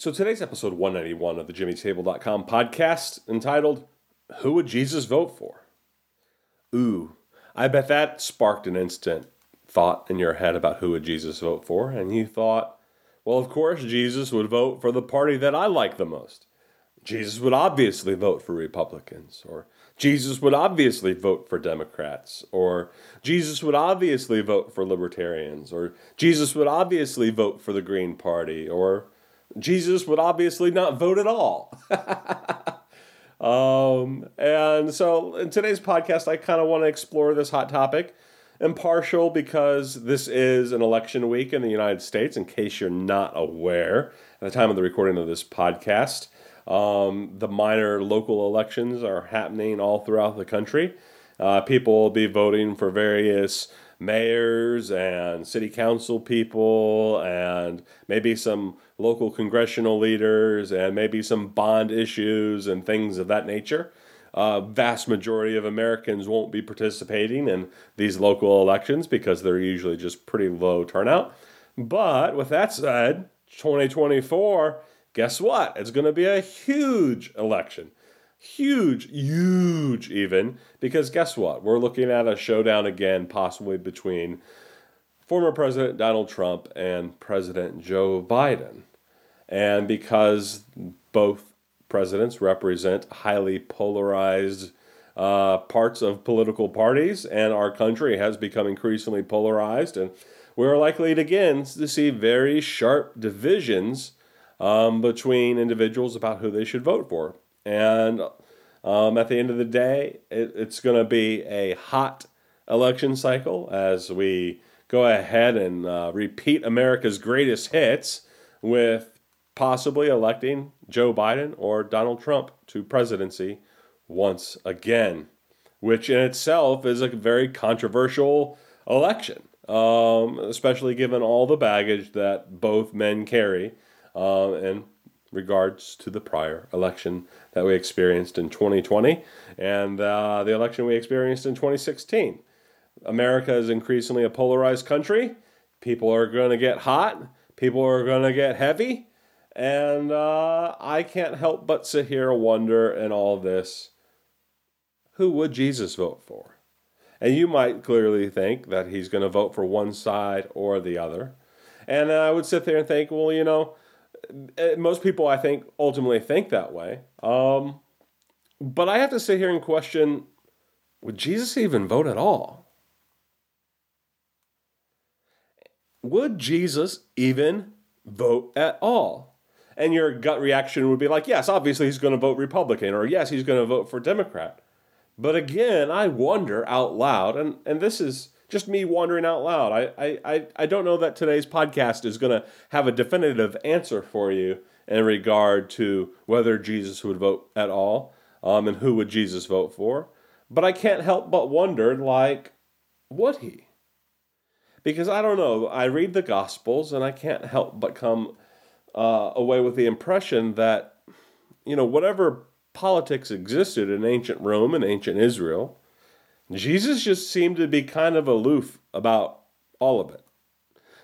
So today's episode 191 of the JimmyTable.com podcast entitled Who Would Jesus Vote For? Ooh, I bet that sparked an instant thought in your head about who would Jesus vote for, and you thought, well, of course, Jesus would vote for the party that I like the most. Jesus would obviously vote for Republicans, or Jesus would obviously vote for Democrats, or Jesus would obviously vote for Libertarians, or Jesus would obviously vote for the Green Party, or Jesus would obviously not vote at all. um, and so in today's podcast, I kind of want to explore this hot topic. Impartial because this is an election week in the United States, in case you're not aware, at the time of the recording of this podcast. Um, the minor local elections are happening all throughout the country. Uh, people will be voting for various mayors and city council people and maybe some local congressional leaders and maybe some bond issues and things of that nature. Uh, vast majority of Americans won't be participating in these local elections because they're usually just pretty low turnout. But with that said, 2024, guess what? It's going to be a huge election. Huge, huge, even, because guess what? We're looking at a showdown again, possibly between former President Donald Trump and President Joe Biden. And because both presidents represent highly polarized uh, parts of political parties, and our country has become increasingly polarized, and we're likely to again to see very sharp divisions um, between individuals about who they should vote for. And um, at the end of the day, it, it's going to be a hot election cycle as we go ahead and uh, repeat America's greatest hits with possibly electing Joe Biden or Donald Trump to presidency once again, which in itself is a very controversial election, um, especially given all the baggage that both men carry uh, in regards to the prior election that we experienced in 2020 and uh, the election we experienced in 2016. America is increasingly a polarized country. People are going to get hot. People are going to get heavy. And uh, I can't help but sit here and wonder in all this who would Jesus vote for? And you might clearly think that he's going to vote for one side or the other. And I would sit there and think, well, you know, most people I think ultimately think that way. Um, but I have to sit here and question would Jesus even vote at all? Would Jesus even vote at all? and your gut reaction would be like, yes, obviously he's going to vote Republican, or yes, he's going to vote for Democrat. But again, I wonder out loud, and, and this is just me wondering out loud. I, I, I don't know that today's podcast is going to have a definitive answer for you in regard to whether Jesus would vote at all um, and who would Jesus vote for. But I can't help but wonder, like, would he? Because I don't know. I read the Gospels and I can't help but come uh, away with the impression that, you know, whatever politics existed in ancient Rome and ancient Israel, Jesus just seemed to be kind of aloof about all of it.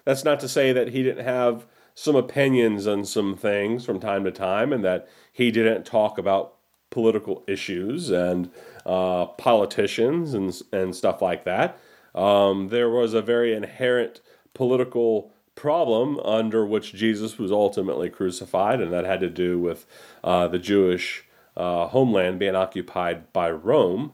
That's not to say that he didn't have some opinions on some things from time to time and that he didn't talk about political issues and uh, politicians and, and stuff like that. Um, there was a very inherent political problem under which Jesus was ultimately crucified, and that had to do with uh, the Jewish uh, homeland being occupied by Rome,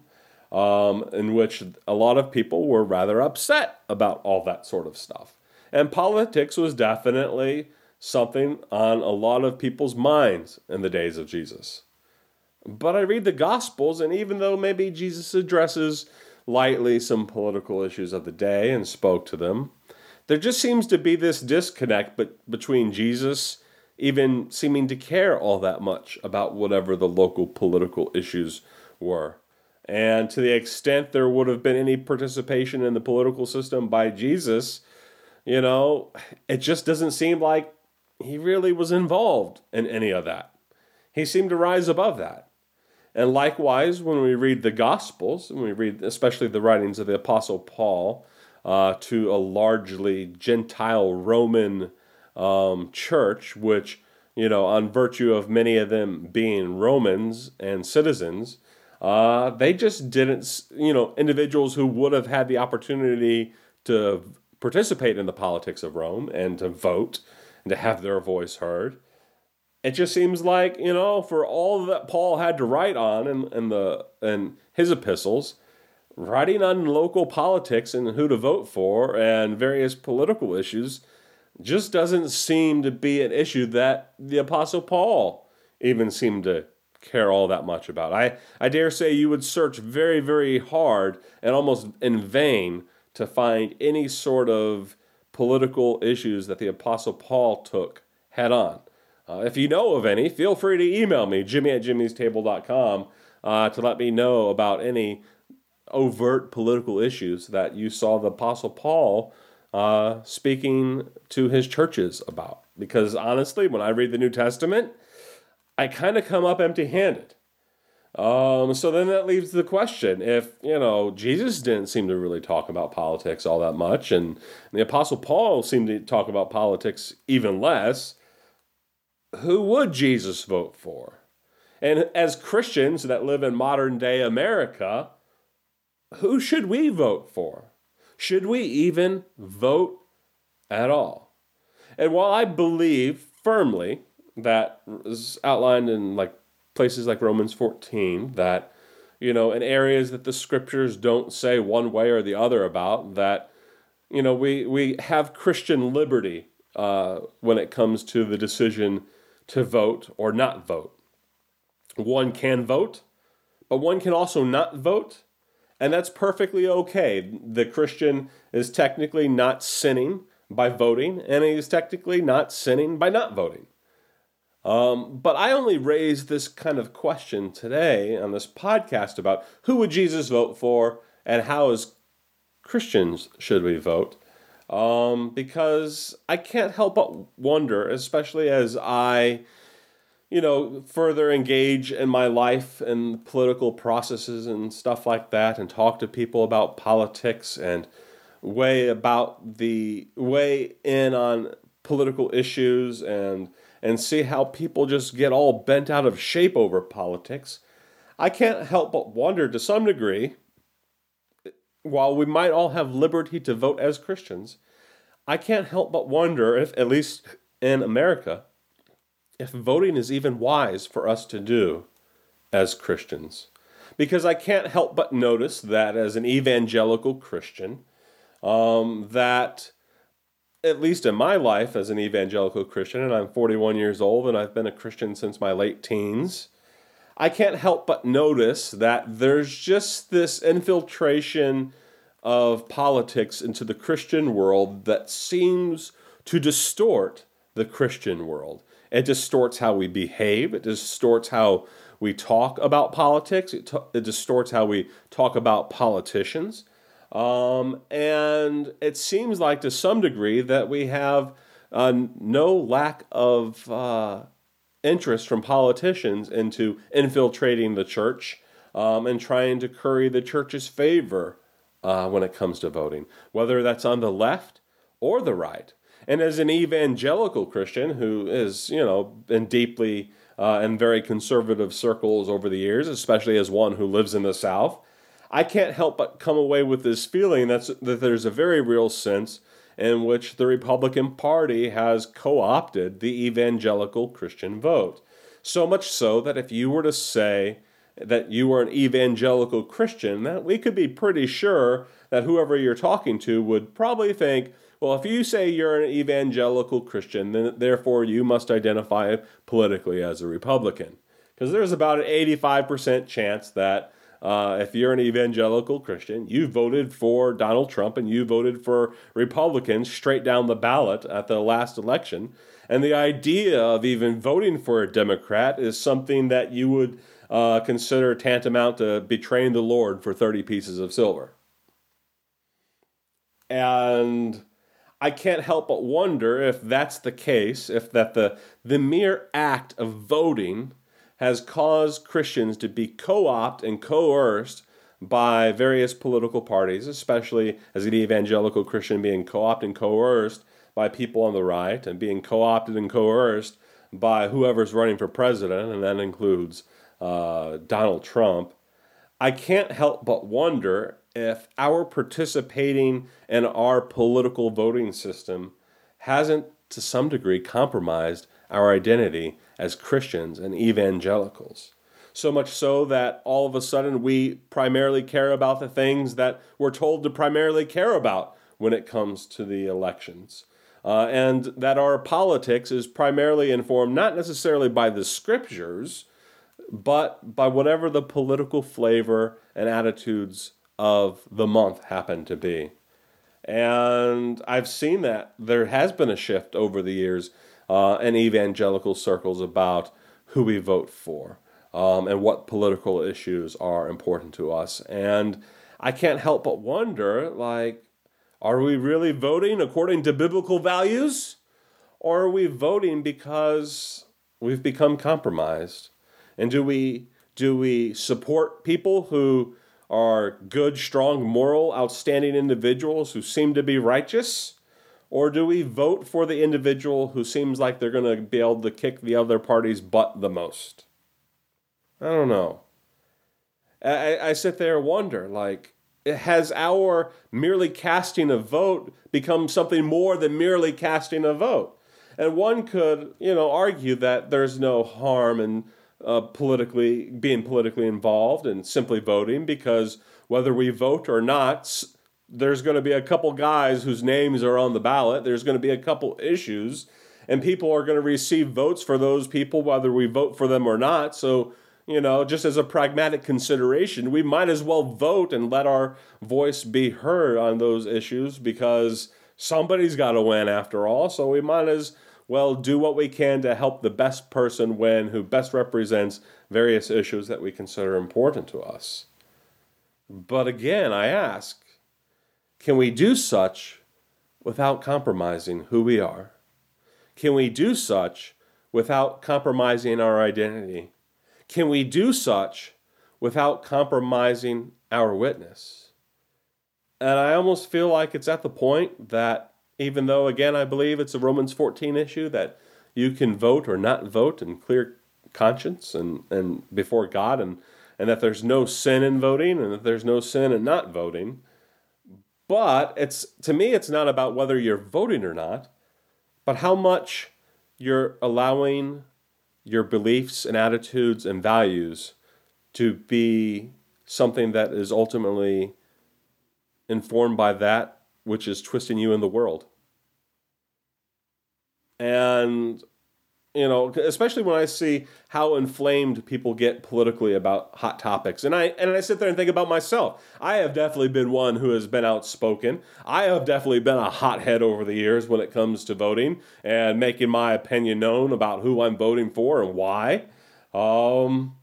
um, in which a lot of people were rather upset about all that sort of stuff. And politics was definitely something on a lot of people's minds in the days of Jesus. But I read the Gospels, and even though maybe Jesus addresses lightly some political issues of the day and spoke to them, there just seems to be this disconnect but between Jesus even seeming to care all that much about whatever the local political issues were. And to the extent there would have been any participation in the political system by Jesus, you know, it just doesn't seem like he really was involved in any of that. He seemed to rise above that. And likewise, when we read the Gospels, and we read especially the writings of the Apostle Paul uh, to a largely Gentile Roman um, church, which, you know, on virtue of many of them being Romans and citizens, uh, they just didn't, you know, individuals who would have had the opportunity to participate in the politics of Rome and to vote and to have their voice heard. It just seems like, you know, for all that Paul had to write on in, in the in his epistles, writing on local politics and who to vote for and various political issues just doesn't seem to be an issue that the Apostle Paul even seemed to care all that much about. I, I dare say you would search very, very hard and almost in vain to find any sort of political issues that the Apostle Paul took head on. Uh, if you know of any, feel free to email me, jimmy at jimmystable.com, uh, to let me know about any overt political issues that you saw the Apostle Paul uh, speaking to his churches about. Because honestly, when I read the New Testament, I kind of come up empty handed. Um, so then that leaves the question if, you know, Jesus didn't seem to really talk about politics all that much, and the Apostle Paul seemed to talk about politics even less, who would Jesus vote for? And as Christians that live in modern day America, who should we vote for? Should we even vote at all? And while I believe firmly that is outlined in like places like Romans 14 that you know in areas that the scriptures don't say one way or the other about that you know we we have Christian liberty uh, when it comes to the decision to vote or not vote. One can vote, but one can also not vote and that's perfectly okay. The Christian is technically not sinning by voting, and he is technically not sinning by not voting. Um, but I only raised this kind of question today on this podcast about who would Jesus vote for and how as Christians should we vote. Um, because I can't help but wonder, especially as I you know, further engage in my life and political processes and stuff like that, and talk to people about politics and weigh about the weigh in on political issues and and see how people just get all bent out of shape over politics. I can't help but wonder to some degree, while we might all have liberty to vote as Christians, I can't help but wonder if, at least in America, if voting is even wise for us to do as Christians. Because I can't help but notice that as an evangelical Christian, um, that at least in my life as an evangelical Christian, and I'm 41 years old and I've been a Christian since my late teens, I can't help but notice that there's just this infiltration of politics into the Christian world that seems to distort the Christian world. It distorts how we behave. It distorts how we talk about politics. It, t- it distorts how we talk about politicians. Um, and it seems like to some degree that we have uh, no lack of uh, interest from politicians into infiltrating the church um, and trying to curry the church's favor uh, when it comes to voting, whether that's on the left or the right. And as an evangelical Christian who is, you know, been deeply uh, in very conservative circles over the years, especially as one who lives in the South, I can't help but come away with this feeling that's, that there's a very real sense in which the Republican Party has co opted the evangelical Christian vote. So much so that if you were to say that you were an evangelical Christian, that we could be pretty sure that whoever you're talking to would probably think, well, if you say you're an evangelical Christian, then therefore you must identify politically as a Republican. Because there's about an 85% chance that uh, if you're an evangelical Christian, you voted for Donald Trump and you voted for Republicans straight down the ballot at the last election. And the idea of even voting for a Democrat is something that you would uh, consider tantamount to betraying the Lord for 30 pieces of silver. And I can't help but wonder if that's the case, if that the, the mere act of voting has caused Christians to be co opted and coerced by various political parties, especially as an evangelical Christian being co opted and coerced by people on the right and being co opted and coerced by whoever's running for president, and that includes uh, Donald Trump. I can't help but wonder if our participating in our political voting system hasn't, to some degree, compromised our identity as Christians and evangelicals. So much so that all of a sudden we primarily care about the things that we're told to primarily care about when it comes to the elections. Uh, and that our politics is primarily informed not necessarily by the scriptures, but by whatever the political flavor and attitudes of the month happen to be. And I've seen that there has been a shift over the years uh, in evangelical circles about who we vote for um, and what political issues are important to us. And I can't help but wonder like, are we really voting according to biblical values? Or are we voting because we've become compromised? And do we do we support people who are good, strong, moral, outstanding individuals who seem to be righteous? Or do we vote for the individual who seems like they're going to be able to kick the other party's butt the most? I don't know. I, I sit there and wonder, like, has our merely casting a vote become something more than merely casting a vote? And one could, you know, argue that there's no harm in uh, politically being politically involved and simply voting because whether we vote or not, there's going to be a couple guys whose names are on the ballot. There's going to be a couple issues, and people are going to receive votes for those people, whether we vote for them or not. So, you know, just as a pragmatic consideration, we might as well vote and let our voice be heard on those issues because somebody's got to win after all. So we might as well do what we can to help the best person win who best represents various issues that we consider important to us. But again, I ask, can we do such without compromising who we are? Can we do such without compromising our identity? Can we do such without compromising our witness? And I almost feel like it's at the point that, even though, again, I believe it's a Romans 14 issue that you can vote or not vote in clear conscience and, and before God, and, and that there's no sin in voting and that there's no sin in not voting. But it's to me, it's not about whether you're voting or not, but how much you're allowing your beliefs and attitudes and values to be something that is ultimately informed by that which is twisting you in the world. And you know especially when i see how inflamed people get politically about hot topics. And i and i sit there and think about myself. I have definitely been one who has been outspoken. I have definitely been a hothead over the years when it comes to voting and making my opinion known about who i'm voting for and why. Um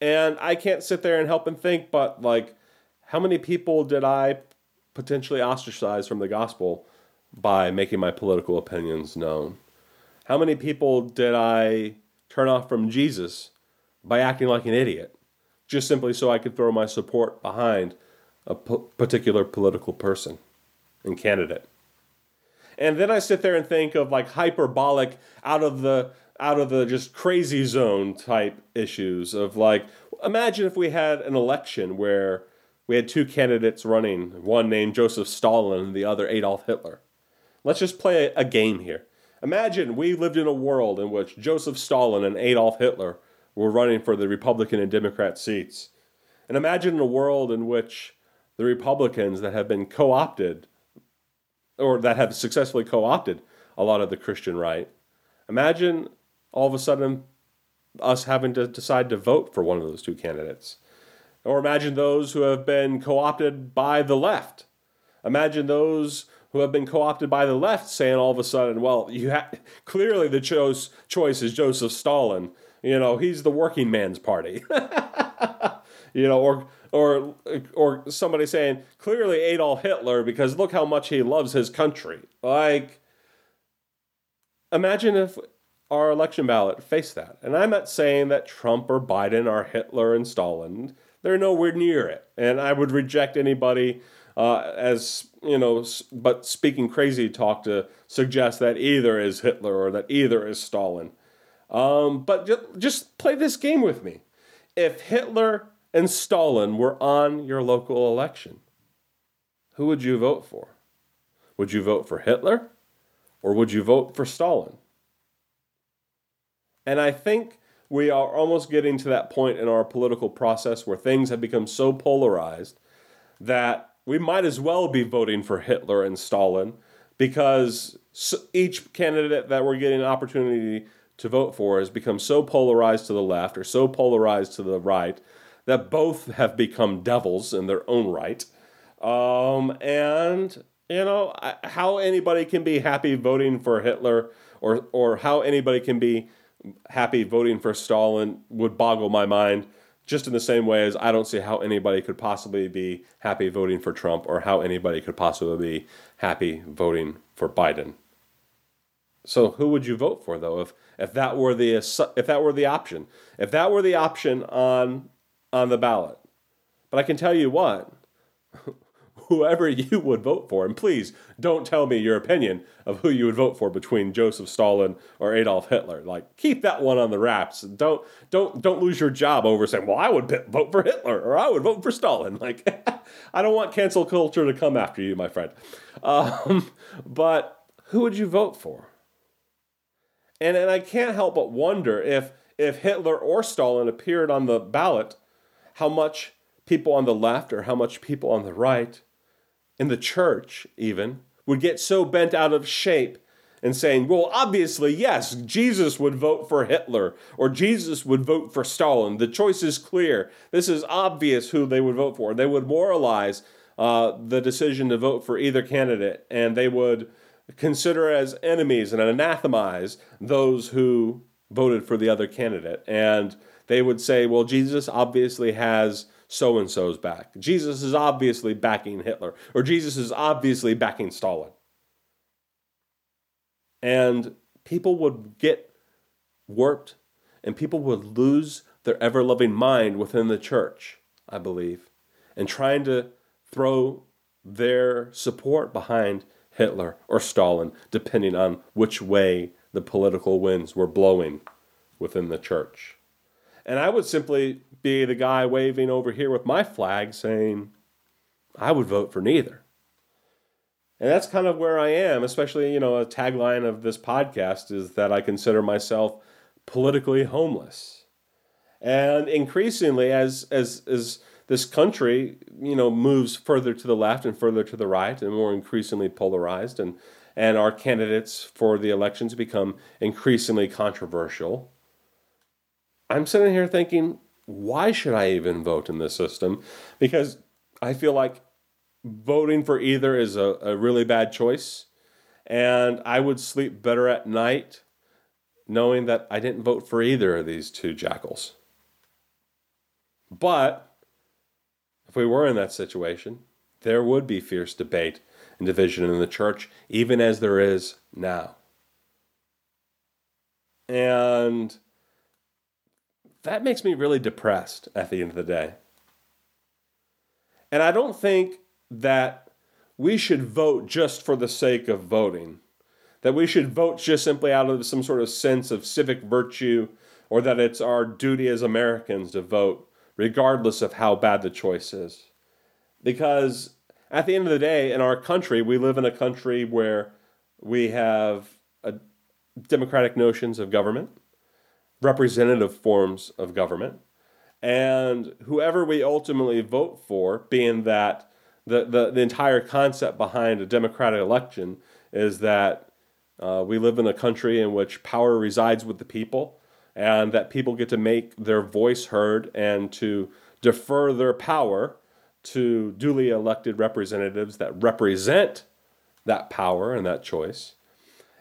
and i can't sit there and help and think but like how many people did i potentially ostracize from the gospel by making my political opinions known how many people did I turn off from Jesus by acting like an idiot, just simply so I could throw my support behind a particular political person and candidate? And then I sit there and think of like hyperbolic, out of the out of the just crazy zone type issues of like imagine if we had an election where we had two candidates running, one named Joseph Stalin and the other Adolf Hitler. Let's just play a game here. Imagine we lived in a world in which Joseph Stalin and Adolf Hitler were running for the Republican and Democrat seats. And imagine a world in which the Republicans that have been co opted, or that have successfully co opted a lot of the Christian right, imagine all of a sudden us having to decide to vote for one of those two candidates. Or imagine those who have been co opted by the left. Imagine those who have been co opted by the left saying all of a sudden, well, you ha- clearly the choice, choice is Joseph Stalin. You know, he's the working man's party. you know, or or or somebody saying clearly Adolf Hitler because look how much he loves his country. Like imagine if our election ballot faced that. And I'm not saying that Trump or Biden are Hitler and Stalin. They're nowhere near it. And I would reject anybody uh, as, you know, but speaking crazy talk to suggest that either is Hitler or that either is Stalin. Um, but just, just play this game with me. If Hitler and Stalin were on your local election, who would you vote for? Would you vote for Hitler or would you vote for Stalin? And I think we are almost getting to that point in our political process where things have become so polarized that we might as well be voting for Hitler and Stalin because each candidate that we're getting an opportunity to vote for has become so polarized to the left or so polarized to the right that both have become devils in their own right. Um, and, you know, how anybody can be happy voting for Hitler or, or how anybody can be happy voting for Stalin would boggle my mind just in the same way as I don't see how anybody could possibly be happy voting for Trump or how anybody could possibly be happy voting for Biden. So who would you vote for though if if that were the if that were the option? If that were the option on on the ballot. But I can tell you what, whoever you would vote for, and please don't tell me your opinion of who you would vote for between Joseph Stalin or Adolf Hitler. Like keep that one on the wraps. Don't don't don't lose your job over saying, "Well, I would vote for Hitler or I would vote for Stalin." Like I don't want cancel culture to come after you, my friend. Um, but who would you vote for? And and I can't help but wonder if if Hitler or Stalin appeared on the ballot, how much people on the left or how much people on the right in the church even would get so bent out of shape and saying, well, obviously, yes, Jesus would vote for Hitler or Jesus would vote for Stalin. The choice is clear. This is obvious who they would vote for. They would moralize uh, the decision to vote for either candidate and they would consider as enemies and anathemize those who voted for the other candidate. And they would say, well, Jesus obviously has so and so's back. Jesus is obviously backing Hitler, or Jesus is obviously backing Stalin. And people would get warped, and people would lose their ever loving mind within the church, I believe, and trying to throw their support behind Hitler or Stalin, depending on which way the political winds were blowing within the church. And I would simply be the guy waving over here with my flag saying, I would vote for neither. And that's kind of where I am, especially, you know, a tagline of this podcast is that I consider myself politically homeless. And increasingly, as, as, as this country, you know, moves further to the left and further to the right and more increasingly polarized, and, and our candidates for the elections become increasingly controversial, I'm sitting here thinking, why should I even vote in this system? Because I feel like voting for either is a, a really bad choice. And I would sleep better at night knowing that I didn't vote for either of these two jackals. But if we were in that situation, there would be fierce debate and division in the church, even as there is now. And that makes me really depressed at the end of the day. And I don't think that we should vote just for the sake of voting, that we should vote just simply out of some sort of sense of civic virtue, or that it's our duty as Americans to vote, regardless of how bad the choice is. Because at the end of the day, in our country, we live in a country where we have uh, democratic notions of government representative forms of government. And whoever we ultimately vote for, being that the, the, the entire concept behind a democratic election is that uh, we live in a country in which power resides with the people and that people get to make their voice heard and to defer their power to duly elected representatives that represent that power and that choice.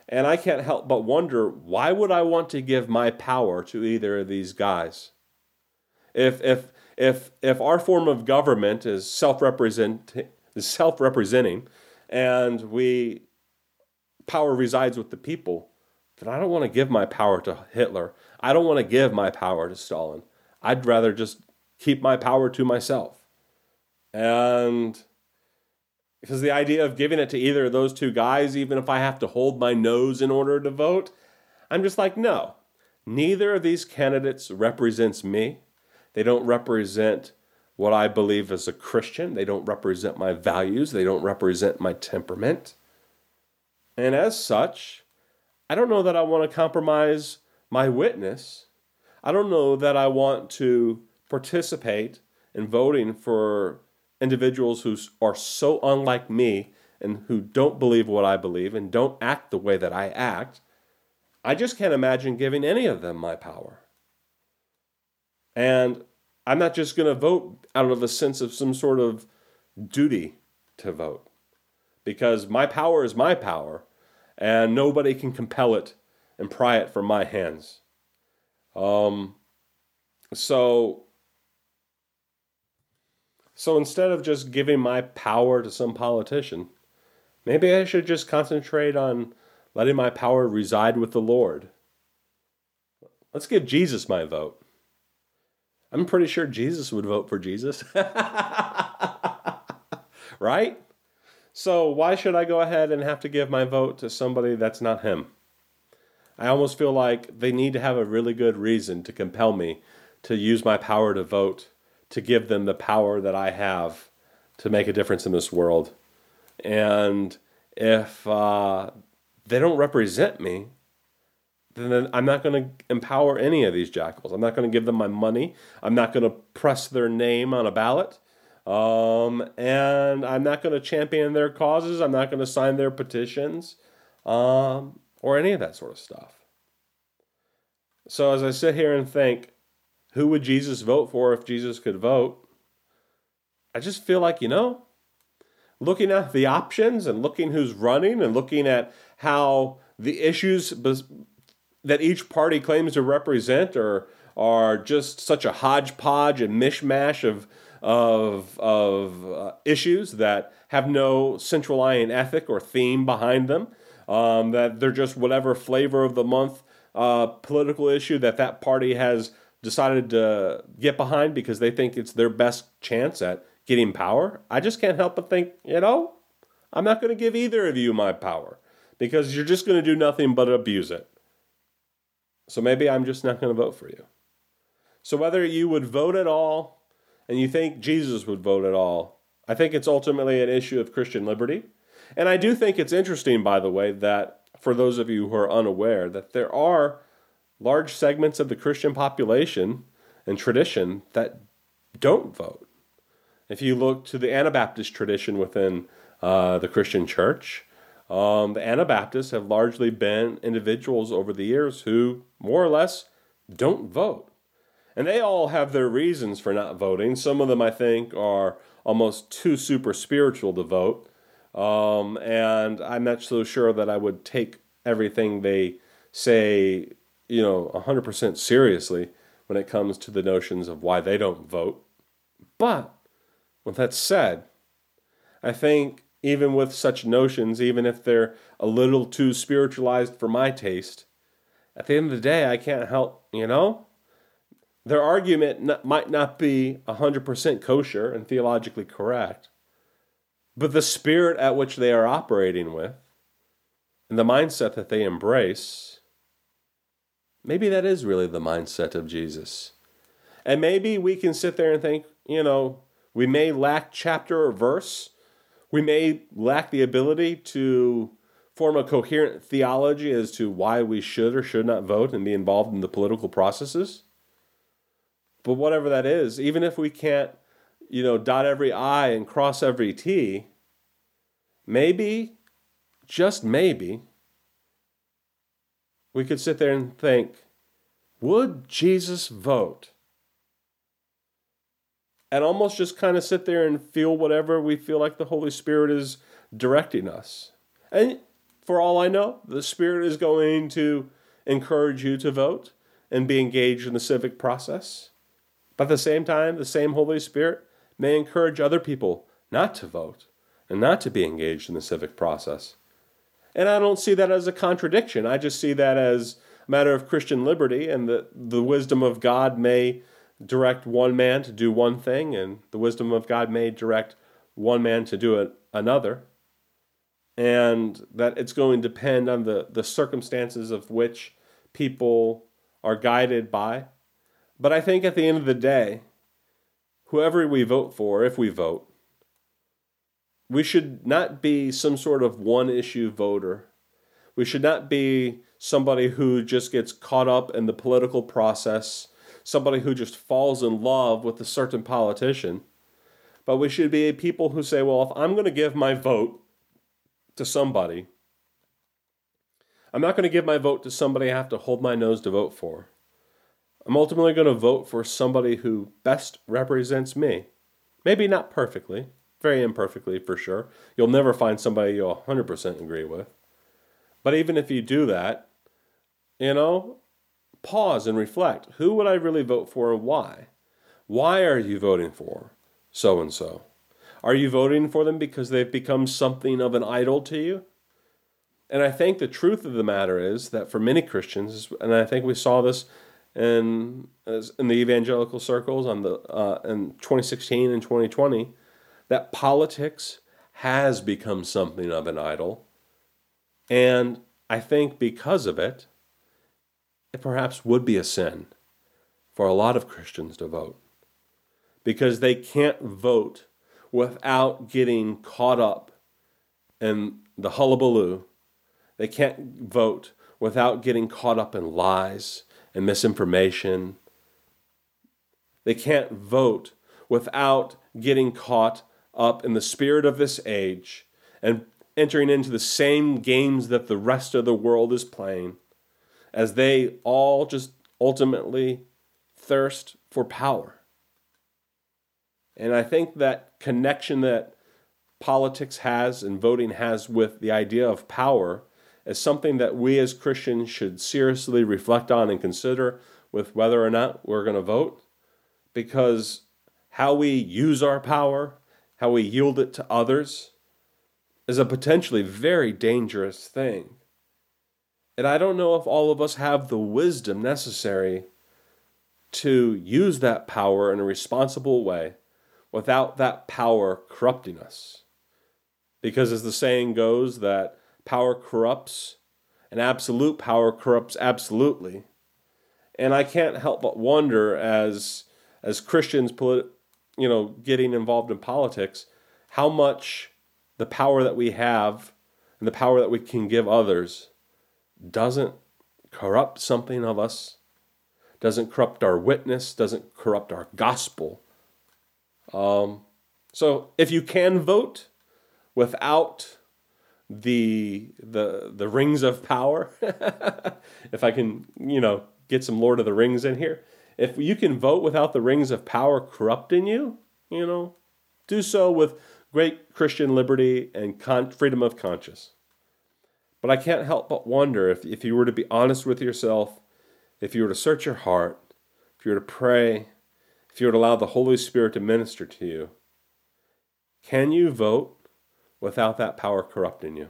And I can't help but wonder why would I want to give my power to either of these guys? If if if if our form of government is self-represent is self-representing and we power resides with the people, then I don't want to give my power to Hitler. I don't want to give my power to Stalin. I'd rather just keep my power to myself. And because the idea of giving it to either of those two guys, even if I have to hold my nose in order to vote, I'm just like, no. Neither of these candidates represents me. They don't represent what I believe as a Christian. They don't represent my values. They don't represent my temperament. And as such, I don't know that I want to compromise my witness. I don't know that I want to participate in voting for individuals who are so unlike me and who don't believe what I believe and don't act the way that I act, I just can't imagine giving any of them my power. And I'm not just going to vote out of a sense of some sort of duty to vote because my power is my power and nobody can compel it and pry it from my hands. Um, so so instead of just giving my power to some politician, maybe I should just concentrate on letting my power reside with the Lord. Let's give Jesus my vote. I'm pretty sure Jesus would vote for Jesus. right? So why should I go ahead and have to give my vote to somebody that's not him? I almost feel like they need to have a really good reason to compel me to use my power to vote to give them the power that I have to make a difference in this world. And if uh, they don't represent me, then I'm not going to empower any of these jackals. I'm not going to give them my money. I'm not going to press their name on a ballot. Um, and I'm not going to champion their causes. I'm not going to sign their petitions um, or any of that sort of stuff. So as I sit here and think, who would Jesus vote for if Jesus could vote? I just feel like, you know, looking at the options and looking who's running and looking at how the issues that each party claims to represent are, are just such a hodgepodge and mishmash of, of, of uh, issues that have no central line ethic or theme behind them, um, that they're just whatever flavor of the month uh, political issue that that party has decided to get behind because they think it's their best chance at getting power, I just can't help but think, you know, I'm not going to give either of you my power because you're just going to do nothing but abuse it. So maybe I'm just not going to vote for you. So whether you would vote at all and you think Jesus would vote at all, I think it's ultimately an issue of Christian liberty. And I do think it's interesting, by the way, that for those of you who are unaware, that there are large segments of the Christian population and tradition that don't vote. If you look to the Anabaptist tradition within uh, the Christian church, um, the Anabaptists have largely been individuals over the years who, more or less, don't vote. And they all have their reasons for not voting. Some of them, I think, are almost too super spiritual to vote. Um, and I'm not so sure that I would take everything they say you know, 100% seriously when it comes to the notions of why they don't vote. But with that said, I think even with such notions, even if they're a little too spiritualized for my taste, at the end of the day, I can't help, you know? Their argument might not be 100% kosher and theologically correct, but the spirit at which they are operating with and the mindset that they embrace Maybe that is really the mindset of Jesus. And maybe we can sit there and think, you know, we may lack chapter or verse. We may lack the ability to form a coherent theology as to why we should or should not vote and be involved in the political processes. But whatever that is, even if we can't, you know, dot every I and cross every T, maybe, just maybe, we could sit there and think would Jesus vote and almost just kind of sit there and feel whatever we feel like the Holy Spirit is directing us. And for all I know, the Spirit is going to encourage you to vote and be engaged in the civic process. But at the same time, the same Holy Spirit may encourage other people not to vote and not to be engaged in the civic process. And I don't see that as a contradiction. I just see that as a matter of Christian liberty and that the wisdom of God may direct one man to do one thing, and the wisdom of God may direct one man to do it another. And that it's going to depend on the, the circumstances of which people are guided by. But I think at the end of the day, whoever we vote for, if we vote, we should not be some sort of one issue voter. We should not be somebody who just gets caught up in the political process somebody who just falls in love with a certain politician. But we should be people who say, well, if I'm going to give my vote to somebody, I'm not going to give my vote to somebody I have to hold my nose to vote for. I'm ultimately going to vote for somebody who best represents me. Maybe not perfectly, very imperfectly for sure. You'll never find somebody you'll 100% agree with. But even if you do that, you know, pause and reflect. Who would I really vote for and why? Why are you voting for so and so? Are you voting for them because they've become something of an idol to you? And I think the truth of the matter is that for many Christians, and I think we saw this in in the evangelical circles on the uh, in 2016 and 2020, that politics has become something of an idol, and I think because of it, it perhaps would be a sin for a lot of Christians to vote because they can't vote without getting caught up in the hullabaloo. They can't vote without getting caught up in lies and misinformation. They can't vote without getting caught up in the spirit of this age and entering into the same games that the rest of the world is playing as they all just ultimately thirst for power. And I think that connection that politics has and voting has with the idea of power is something that we as Christians should seriously reflect on and consider with whether or not we're going to vote. Because how we use our power, how we yield it to others, is a potentially very dangerous thing. And I don't know if all of us have the wisdom necessary to use that power in a responsible way without that power corrupting us. Because as the saying goes, that power corrupts and absolute power corrupts absolutely. And I can't help but wonder as as Christians you know getting involved in politics how much the power that we have and the power that we can give others doesn't corrupt something of us, doesn't corrupt our witness, doesn't corrupt our gospel. Um, so if you can vote without the the the rings of power, if I can, you know, get some Lord of the Rings in here, if you can vote without the rings of power corrupting you, you know, do so with great Christian liberty and con- freedom of conscience. But I can't help but wonder if, if you were to be honest with yourself, if you were to search your heart, if you were to pray, if you were to allow the Holy Spirit to minister to you, can you vote without that power corrupting you?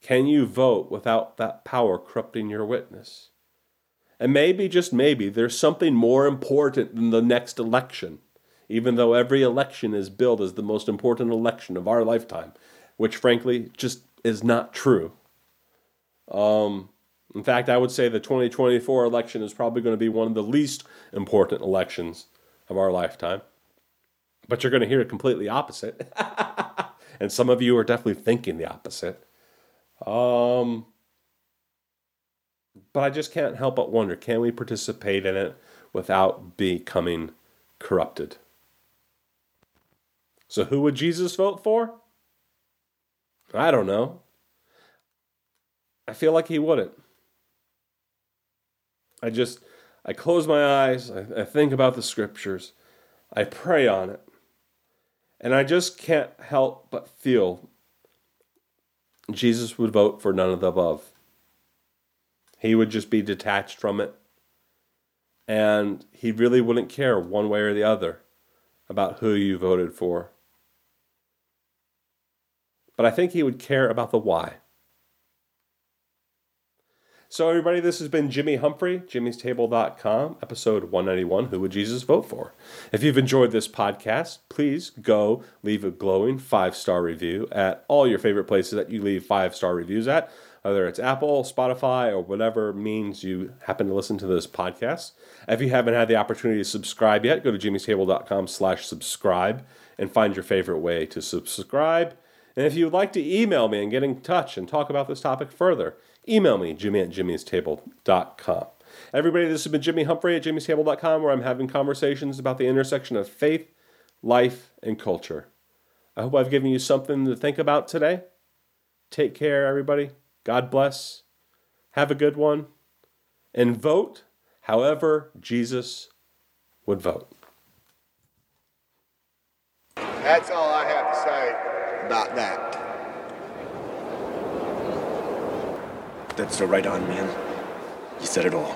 Can you vote without that power corrupting your witness? And maybe, just maybe, there's something more important than the next election, even though every election is billed as the most important election of our lifetime, which frankly just is not true. Um, in fact, I would say the 2024 election is probably going to be one of the least important elections of our lifetime. But you're going to hear it completely opposite. and some of you are definitely thinking the opposite. Um, but I just can't help but wonder can we participate in it without becoming corrupted? So, who would Jesus vote for? I don't know. I feel like he wouldn't. I just, I close my eyes, I, I think about the scriptures, I pray on it. And I just can't help but feel Jesus would vote for none of the above. He would just be detached from it. And he really wouldn't care one way or the other about who you voted for. But I think he would care about the why. So, everybody, this has been Jimmy Humphrey, jimmystable.com, episode 191 Who Would Jesus Vote For? If you've enjoyed this podcast, please go leave a glowing five star review at all your favorite places that you leave five star reviews at, whether it's Apple, Spotify, or whatever means you happen to listen to this podcast. If you haven't had the opportunity to subscribe yet, go to jimmystable.com slash subscribe and find your favorite way to subscribe. And if you'd like to email me and get in touch and talk about this topic further, email me, jimmy at jimmystable.com. Everybody, this has been Jimmy Humphrey at jimmystable.com, where I'm having conversations about the intersection of faith, life, and culture. I hope I've given you something to think about today. Take care, everybody. God bless. Have a good one. And vote however Jesus would vote. That's all I have to say about that. That's the right on, man. You said it all.